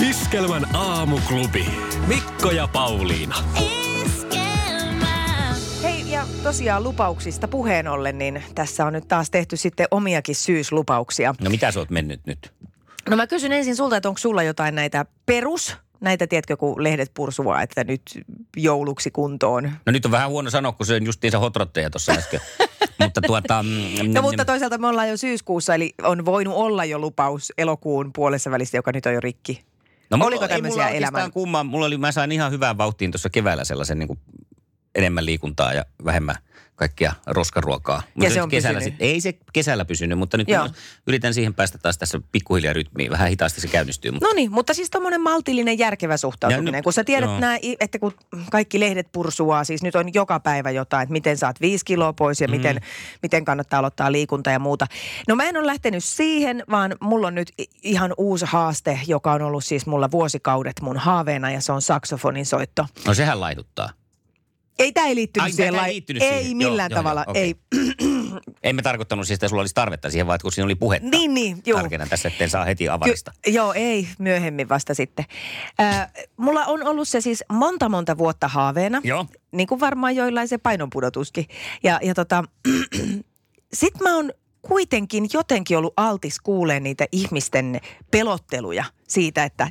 Iskelmän aamuklubi. Mikko ja Pauliina. Hei, ja tosiaan lupauksista puheen ollen, niin tässä on nyt taas tehty sitten omiakin syyslupauksia. No mitä sä oot mennyt nyt? No mä kysyn ensin sulta, että onko sulla jotain näitä perus, näitä tiedätkö, kun lehdet pursua, että nyt jouluksi kuntoon. No nyt on vähän huono sanoa, kun söin justiinsa hotrotteja tuossa äsken. mutta tuota... mm, No mm, mutta toisaalta me ollaan jo syyskuussa, eli on voinut olla jo lupaus elokuun puolessa välissä, joka nyt on jo rikki. No, mulla- oliko ei tämmöisiä mulla oikeastaan elämän- Kummaa. Mulla oli, mä sain ihan hyvään vauhtiin tuossa keväällä sellaisen niin enemmän liikuntaa ja vähemmän kaikkia roskaruokaa. Mutta se nyt on kesällä pysynyt? sit, ei se kesällä pysynyt, mutta nyt Joo. yritän siihen päästä taas tässä pikkuhiljaa rytmiin. Vähän hitaasti se käynnistyy. Mutta No niin, mutta siis tommonen maltillinen järkevä suhtautuminen. Ja nyt- kun sä tiedät joo. nää, että kun kaikki lehdet pursuaa, siis nyt on joka päivä jotain, että miten saat viisi kiloa pois ja miten, miten kannattaa aloittaa liikunta ja muuta. No mä en ole lähtenyt siihen, vaan mulla on nyt ihan uusi haaste, joka on ollut siis mulla vuosikaudet mun haaveena ja se on saksofonin soitto. no sehän laiduttaa. Ei tämä ei liittynyt Ai, siihen. ei lai- liittynyt ei siihen. millään Joo, joo, tavalla. joo, okei. Ei. Ei me tarkoittanut siis, että sulla olisi tarvetta siihen, vaan kun siinä oli puhetta. Niin, niin, juu. Tarkennan tässä, etten saa heti avarista. Ky- joo, ei, myöhemmin vasta sitten. Äh, mulla on ollut se siis monta monta vuotta haaveena. Joo. Niin kuin varmaan joillain se painonpudotuskin. Ja, ja tota, sit mä oon kuitenkin jotenkin ollut altis kuulee niitä ihmisten pelotteluja siitä, että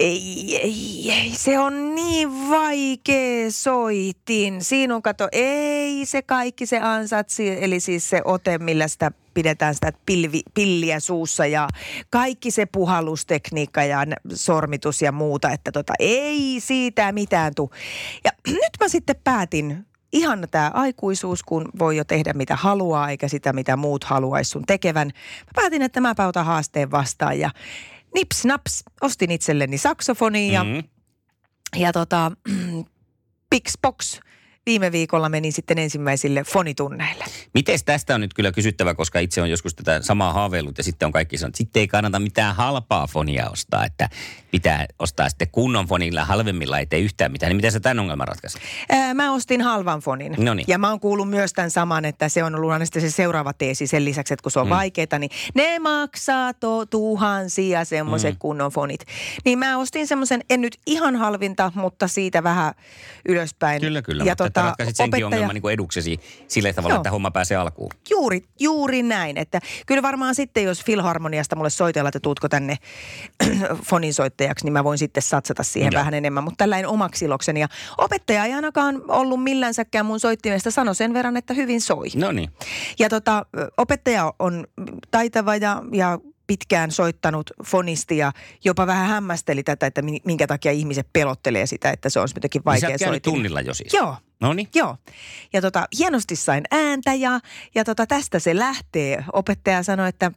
ei, ei, ei, se on niin vaikea soitin. Siinä on, kato, ei se kaikki se ansatsi, eli siis se ote, millä sitä pidetään sitä pilvi, pilliä suussa ja kaikki se puhallustekniikka ja sormitus ja muuta, että tota, ei siitä mitään tuu. Ja nyt mä sitten päätin, ihan tämä aikuisuus, kun voi jo tehdä mitä haluaa, eikä sitä mitä muut haluaisi sun tekevän. Mä päätin, että mä otan haasteen vastaan ja nips naps, ostin itselleni saksofonin ja, Mm. ja tota, Pixbox viime viikolla menin sitten ensimmäisille fonitunneille. Miten tästä on nyt kyllä kysyttävä, koska itse on joskus tätä samaa haaveillut ja sitten on kaikki sanonut, että sitten ei kannata mitään halpaa fonia ostaa, että pitää ostaa sitten kunnon fonilla halvemmilla, ei tee yhtään mitään. Niin miten sä tämän ongelman ratkaisit? Ää, Mä ostin halvan fonin. Noniin. Ja mä oon kuullut myös tämän saman, että se on ollut aina sitten se seuraava teesi sen lisäksi, että kun se on mm. vaikeaa, niin ne maksaa to, tuhansia semmoiset mm. kunnon fonit. Niin mä ostin semmoisen, en nyt ihan halvinta, mutta siitä vähän ylöspäin. Kyllä, kyllä. Ja että ratkaisit senkin ongelman niin kuin eduksesi sillä tavalla, Joo. että homma pääsee alkuun. Juuri, juuri näin. Että kyllä varmaan sitten, jos Filharmoniasta mulle soitella, että tuutko tänne fonin soittajaksi, niin mä voin sitten satsata siihen Joo. vähän enemmän. Mutta tällainen omaksi ilokseni. Ja opettaja ei ainakaan ollut millänsäkään mun soittimesta. Sano sen verran, että hyvin soi. No niin. Ja tota, opettaja on taitava ja, ja pitkään soittanut fonisti ja jopa vähän hämmästeli tätä, että mi- minkä takia ihmiset pelottelee sitä, että se on jotenkin Niin vaikea käynyt soittin. tunnilla jo siis. Joo, No niin. Joo. Ja tota, hienosti sain ääntä ja, ja tota, tästä se lähtee. Opettaja sanoi, että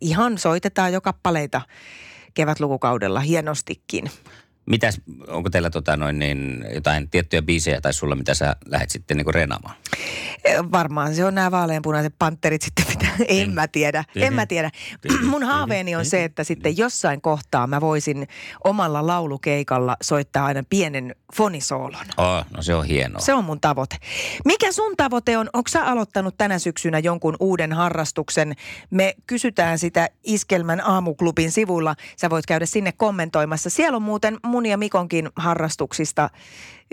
ihan soitetaan jo kappaleita kevätlukukaudella hienostikin. Mitäs, onko teillä tota noin niin, jotain tiettyjä biisejä tai sulla, mitä sä lähdet sitten niin reenaamaan? Eh, Varmaan se on nämä vaaleanpunaiset panterit sitten, mitä, en mä tiedä, en mä tiedä. Mun haaveeni on se, että sitten jossain kohtaa mä voisin omalla laulukeikalla soittaa aina pienen fonisoolon. Oh, no se on hienoa. Se on mun tavoite. Mikä sun tavoite on? Onko sä aloittanut tänä syksynä jonkun uuden harrastuksen? Me kysytään sitä Iskelmän aamuklubin sivuilla. Sä voit käydä sinne kommentoimassa. Siellä on muuten mun ja Mikonkin harrastuksista,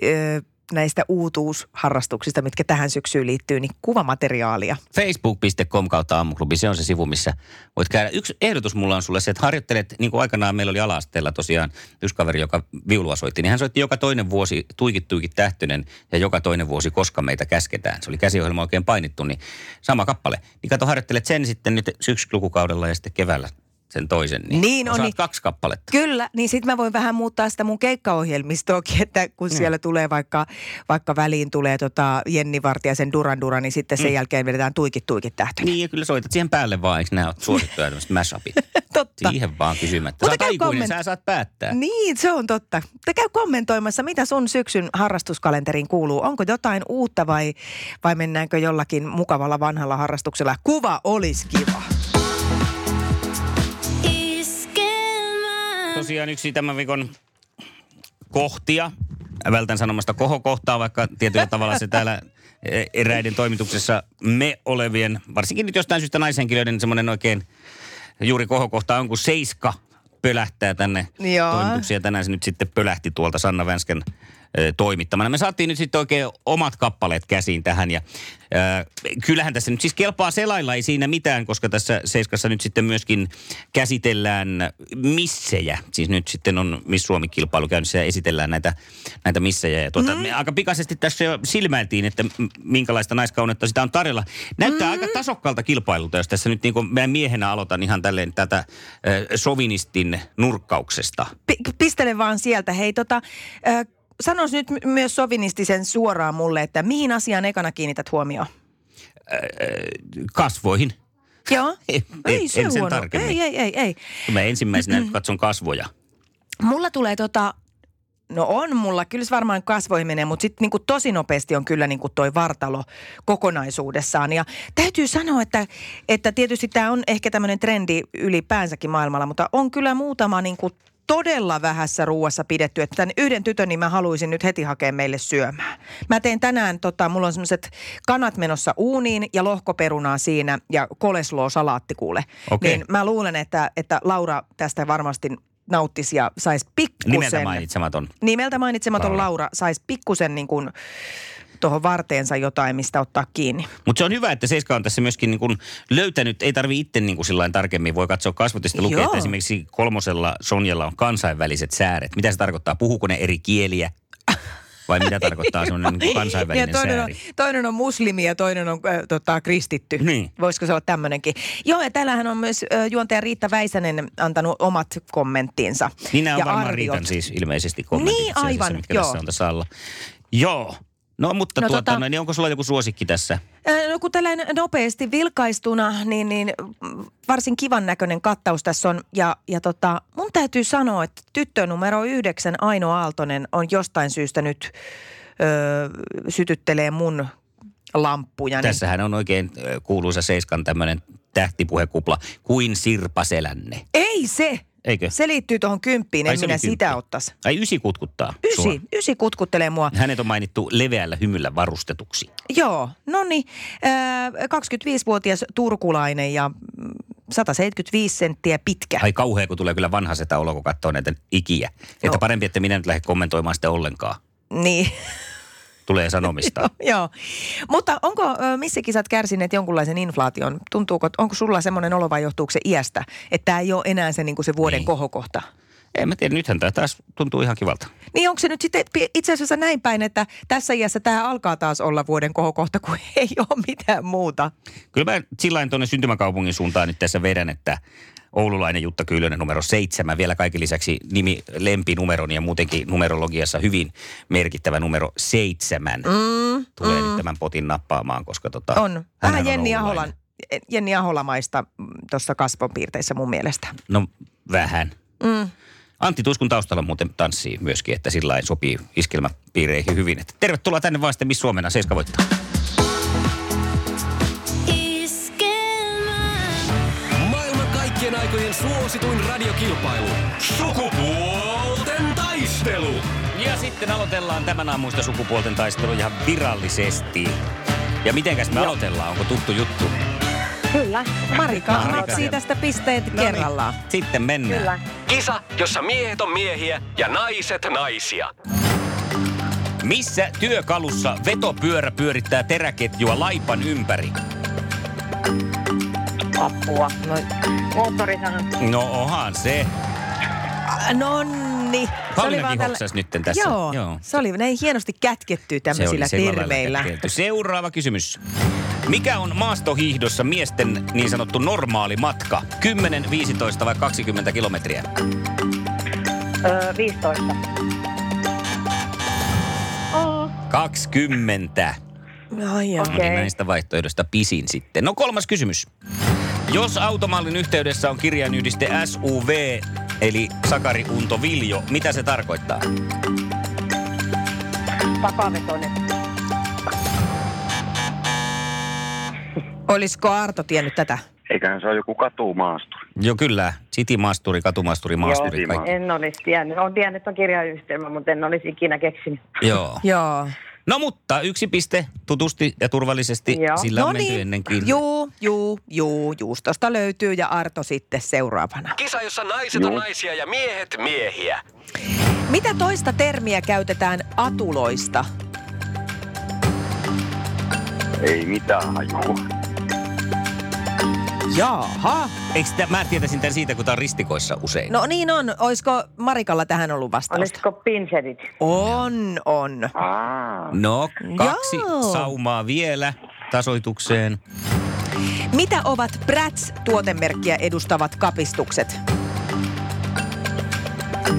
ö, näistä uutuusharrastuksista, mitkä tähän syksyyn liittyy, niin kuvamateriaalia. Facebook.com kautta aamuklubi, se on se sivu, missä voit käydä. Yksi ehdotus mulla on sulle se, että harjoittelet, niin kuin aikanaan meillä oli alasteella tosiaan yksi kaveri, joka viulua soitti, niin hän soitti joka toinen vuosi tuikit tuikit tähtönen ja joka toinen vuosi koska meitä käsketään. Se oli käsiohjelma oikein painittu, niin sama kappale. Niin kato, harjoittelet sen sitten nyt syksyklukukaudella ja sitten keväällä sen toisen. Niin on, Osaat niin- kaksi kappaletta. Kyllä, niin sitten mä voin vähän muuttaa sitä mun keikkaohjelmistoakin, että kun mm. siellä tulee vaikka, vaikka väliin tulee tota Jenni Vartiaisen Duran Duran, niin sitten sen mm. jälkeen vedetään tuikit tuikit tähtöjä. Niin, ja kyllä soitat siihen päälle vaan, eikö nämä ole suosittuja tämmöiset mashupit? Totta. Siihen vaan kysymättä. Mutta Sä oot käy aikuinen, komment- sä saat päättää. Niin, se on totta. Te käy kommentoimassa, mitä sun syksyn harrastuskalenteriin kuuluu. Onko jotain uutta vai, vai mennäänkö jollakin mukavalla vanhalla harrastuksella? Kuva olisi kiva. Tosiaan yksi tämän viikon kohtia, vältän sanomasta kohokohtaa, vaikka tietyllä tavalla se täällä eh, eräiden toimituksessa me olevien, varsinkin nyt jostain syystä naishenkilöiden semmoinen oikein juuri kohokohta on, kun Seiska pölähtää tänne Joo. toimituksia. Tänään se nyt sitten pölähti tuolta Sanna Vänsken toimittamana. Me saatiin nyt sitten oikein omat kappaleet käsiin tähän ja äh, kyllähän tässä nyt siis kelpaa selailla, ei siinä mitään, koska tässä Seiskassa nyt sitten myöskin käsitellään missejä. Siis nyt sitten on Miss Suomi-kilpailu käynnissä ja esitellään näitä, näitä missejä. Ja tuota, me aika pikaisesti tässä jo silmäiltiin, että minkälaista naiskaunetta sitä on tarjolla. Näyttää aika tasokkaalta kilpailulta, jos tässä nyt niin kuin mä miehenä aloitan ihan tälleen tätä äh, sovinistin nurkkauksesta. P- pistele vaan sieltä. Hei tota, äh, sanois nyt myös sovinistisen suoraan mulle, että mihin asiaan ekana kiinnität huomioon? Kasvoihin. Joo. En- ei en se sen huono. tarkemmin. Ei, ei, ei, ei. Mä ensimmäisenä nyt katson kasvoja. Mulla tulee tota, no on mulla, kyllä se varmaan kasvoihin menee, mutta sitten niinku tosi nopeasti on kyllä niinku toi vartalo kokonaisuudessaan. Ja täytyy sanoa, että, että tietysti tämä on ehkä tämmöinen trendi ylipäänsäkin maailmalla, mutta on kyllä muutama niinku todella vähässä ruuassa pidetty, että tämän yhden tytön niin mä haluaisin nyt heti hakea meille syömään. Mä teen tänään, tota, mulla on semmoiset kanat menossa uuniin ja lohkoperunaa siinä ja kolesloo salaatti kuule. Okei. Niin mä luulen, että, että Laura tästä varmasti nauttisi ja saisi pikkusen... Nimeltä mainitsematon. Nimeltä mainitsematon Laura. Laura, saisi pikkusen niin kuin tuohon varteensa jotain, mistä ottaa kiinni. Mutta se on hyvä, että Seiska on tässä myöskin niin kun löytänyt, ei tarvi itse niin kuin tarkemmin, voi katsoa kasvotista lukea, Joo. että esimerkiksi kolmosella Sonjalla on kansainväliset sääret. Mitä se tarkoittaa? Puhuuko ne eri kieliä? Vai mitä tarkoittaa semmoinen niin ja kansainvälinen toinen on, sääri? toinen on muslimi ja toinen on äh, tota, kristitty. Niin. Voisiko se olla tämmöinenkin? Joo, ja täällähän on myös äh, juontaja Riitta Väisänen antanut omat kommenttinsa. Niin nämä on ja varmaan arviot. Riitan siis ilmeisesti kommentit Niin, asiassa, aivan, mitkä joo. tässä on tässä alla. Joo. No mutta No no, tuota, tota- no, niin onko sulla joku suosikki tässä? Äh, No kun tällainen nopeasti vilkaistuna, niin, niin varsin kivan näköinen kattaus tässä on. Ja, ja tota, mun täytyy sanoa, että tyttö numero yhdeksän Aino Aaltonen on jostain syystä nyt öö, sytyttelee mun lamppuja. Tässähän on oikein ö, kuuluisa Seiskan tämmöinen tähtipuhekupla, kuin Sirpa Selänne. Ei se! Eikö? Se liittyy tuohon kymppiin, Ai en minä sitä ottas. Ai ysi kutkuttaa sua. Ysi, ysi kutkuttelee mua. Hänet on mainittu leveällä hymyllä varustetuksi. Joo, no niin, äh, 25-vuotias turkulainen ja mm, 175 senttiä pitkä. Ai kauhea, kun tulee kyllä vanha setä olo, kun katsoo näitä ikiä. Että Joo. parempi, että minä nyt lähde kommentoimaan sitä ollenkaan. Niin. Tulee sanomista. Joo, mutta onko ö, missä kisat kärsineet jonkunlaisen inflaation? Tuntuuko, onko sulla semmoinen olo vai johtuuko se iästä, että tämä ei ole enää se, niin kuin se vuoden Niin. kohokohta? en mä tiedä, nythän tämä taas tuntuu ihan kivalta. Niin onko se nyt sitten itse asiassa näin päin, että tässä iässä tämä alkaa taas olla vuoden kohokohta, kun ei ole mitään muuta? Kyllä mä sillä tuonne syntymäkaupungin suuntaan nyt tässä vedän, että oululainen Jutta Kyylönen numero seitsemän, vielä kaiken lisäksi nimi lempinumeroni ja muutenkin numerologiassa hyvin merkittävä numero seitsemän. Mm, Tulee nyt tämän potin nappaamaan, koska tota, on. Vähän Jenni. Aholan, Jenni Aholamaista tuossa kasvonpiirteissä mun mielestä. No vähän. Mm. Antti Tuiskun taustalla muuten tanssii myöskin, että sillä sopii iskelmäpiireihin hyvin. Että tervetuloa tänne vaan sitten Miss Suomena, Seiska voittaa. Suosituin radiokilpailu. Sukupuolten taistelu. Ja sitten aloitellaan tämän aamuista sukupuolten taistelu ihan virallisesti. Ja mitenkäs me aloitellaan? Onko tuttu juttu? Kyllä. Marika Marika. napsii tästä pisteet No niin, kerrallaan. Sitten mennään. Kyllä. Kisa, jossa miehet on miehiä ja naiset naisia. Missä työkalussa vetopyörä pyörittää teräketjua laipan ympäri? Apua. No, Moottorisana. No onhan se. nonni. Pauliina kihoksas nytten tässä. Joo, Joo. se oli näin hienosti kätketty tämmöisillä termeillä. Seuraava kysymys. Mikä on maastohiihdossa miesten niin sanottu normaali matka? 10, 15 vai 20 kilometriä? Öö, 15. Oh, 20. Ai jaa. Okei. Eli näistä vaihtoehdosta pisin sitten. No kolmas kysymys. Jos automallin yhteydessä on kirjainyhdiste SUV, eli Sakari Unto Viljo, mitä se tarkoittaa? takavetoinen. Olisiko Arto tiennyt tätä? Eiköhän se ole joku katumaasturi. Joo kyllä, city-maasturi, katumaasturi, maasturi, Joo, kaikki. En olisi tiennyt. Olen tiennyt, että on kirjayhdistelmä, mutta en olisi ikinä keksinyt. Joo. Joo. No mutta yksi piste tutusti ja turvallisesti, Joo. sillä on no menty niin. ennenkin. Juu, juu, juu. Juustosta löytyy ja Arto sitten seuraavana. Kisa, jossa naiset on naisia ja miehet miehiä. Mitä toista termiä käytetään atuloista? Ei mitään hajua. Jaha. Eikö sitä, mä tietäisin tämän siitä, kun tämä on ristikoissa usein. No niin on. Olisiko Marikalla tähän ollut vastausta? Olisiko pinsetit? On, on. Aa, No, kaksi Joo. saumaa vielä tasoitukseen. Mitä ovat Bratz-tuotemerkkiä edustavat kapistukset?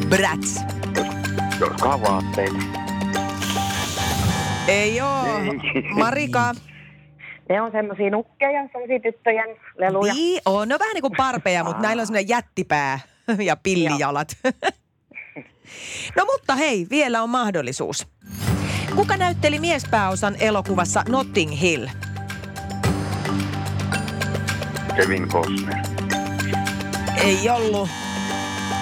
Bratz. joskaan vaatteita. Ei oo. Ei. Marika. Ne on semmoisia nukkeja, semmoisia tyttöjen leluja. Niin on. No vähän niin kuin parpeja, mutta näillä on semmoinen jättipää ja pillijalat. No mutta hei, vielä on mahdollisuus. Kuka näytteli miespääosan elokuvassa Notting Hill? Kevin Costner. Ei ollut.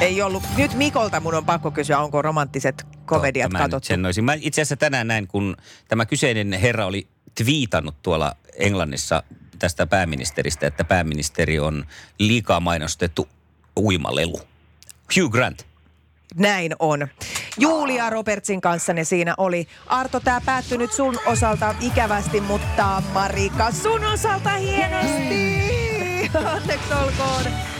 Ei ollut. Nyt Mikolta mun on pakko kysyä, onko romanttiset komediat Totta, mä nyt katsottu. Sen noisin. Mä itse asiassa tänään näin, kun tämä kyseinen herra oli twiitannut tuolla Englannissa tästä pääministeristä, että pääministeri on liikaa mainostettu uimalelu. Hugh Grant. Näin on. Julia Robertsin kanssa ne siinä oli. Arto, tää päättyi nyt sun osalta ikävästi, mutta Marika sun osalta hienosti. Onneksi olkoon.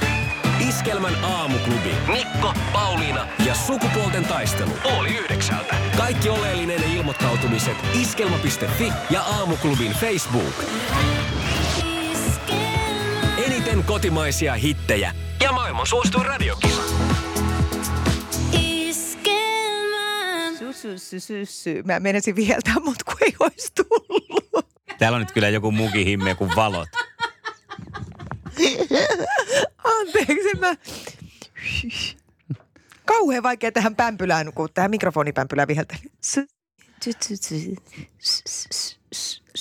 Iskelmän aamuklubi. Mikko, Pauliina ja sukupuolten taistelu. Oli yhdeksältä. Kaikki oleellinen ilmoittautumiset iskelma.fi ja aamuklubin Facebook. Eniten kotimaisia hittejä ja maailman suosituin radiokisa. Sy, sy, sy, sy, sy. Mä menisin viheltää, mutta kun ei olisi tullut. Täällä on nyt kyllä joku muukin himmeä kuin valot. Anteeksi, mä... Kauhean vaikea tähän pämpylään, kun tähän mikrofonipämpylään sy-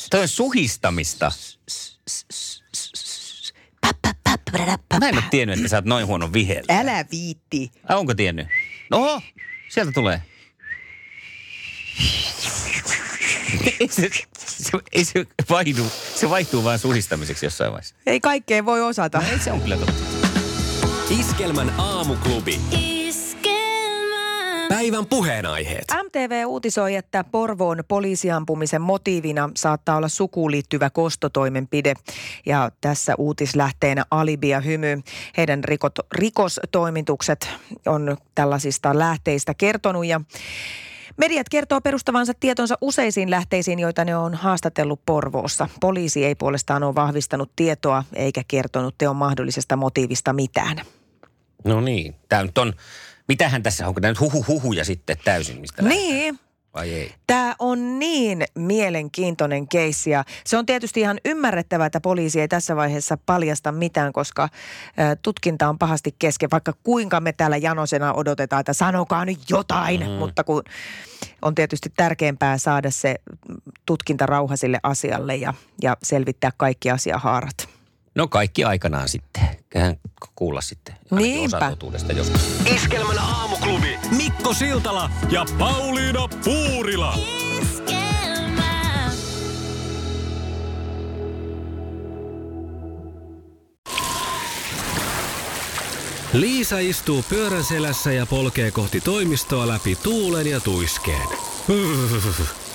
Toi on suhistamista. Mä en ole tiennyt, että sä oot noin huono vihellä. Älä viitti. Ai, onko tiennyt? Oho, sieltä tulee. ei, se, se, ei se vaihdu, se vaihtuu vaan suhistamiseksi jossain vaiheessa. Ei kaikkeen voi osata. No, ei se on kyllä totta. Iskelmän aamuklubi. Päivän puheenaiheet. MTV uutisoi, että Porvoon poliisiampumisen motiivina saattaa olla sukuun liittyvä kostotoimenpide. Ja tässä uutislähteenä Alibi ja Hymy. Heidän rikot, rikostoimitukset on tällaisista lähteistä kertonut ja Mediat kertoo perustavansa tietonsa useisiin lähteisiin, joita ne on haastatellut Porvoossa. Poliisi ei puolestaan ole vahvistanut tietoa eikä kertonut teon mahdollisesta motiivista mitään. No niin. Tämä nyt on, mitähän tässä, onko tämä nyt huhu huhuja sitten täysin, mistä? Niin, Vai ei? Tämä on niin mielenkiintoinen keissi ja se on tietysti ihan ymmärrettävää, että poliisi ei tässä vaiheessa paljasta mitään, koska tutkinta on pahasti kesken, vaikka kuinka me täällä janosena odotetaan, että sanokaa nyt jotain, mm. mutta kun on tietysti tärkeämpää saada se tutkinta rauha sille asialle ja, ja selvittää kaikki asiahaarat. No kaikki aikanaan sitten. Kähän kuulla sitten. Niinpä. Joskus. Iskelmän aamuklubi. Mikko Siltala ja Pauliina Puurila. Liisa istuu pyörän selässä ja polkee kohti toimistoa läpi tuulen ja tuiskeen.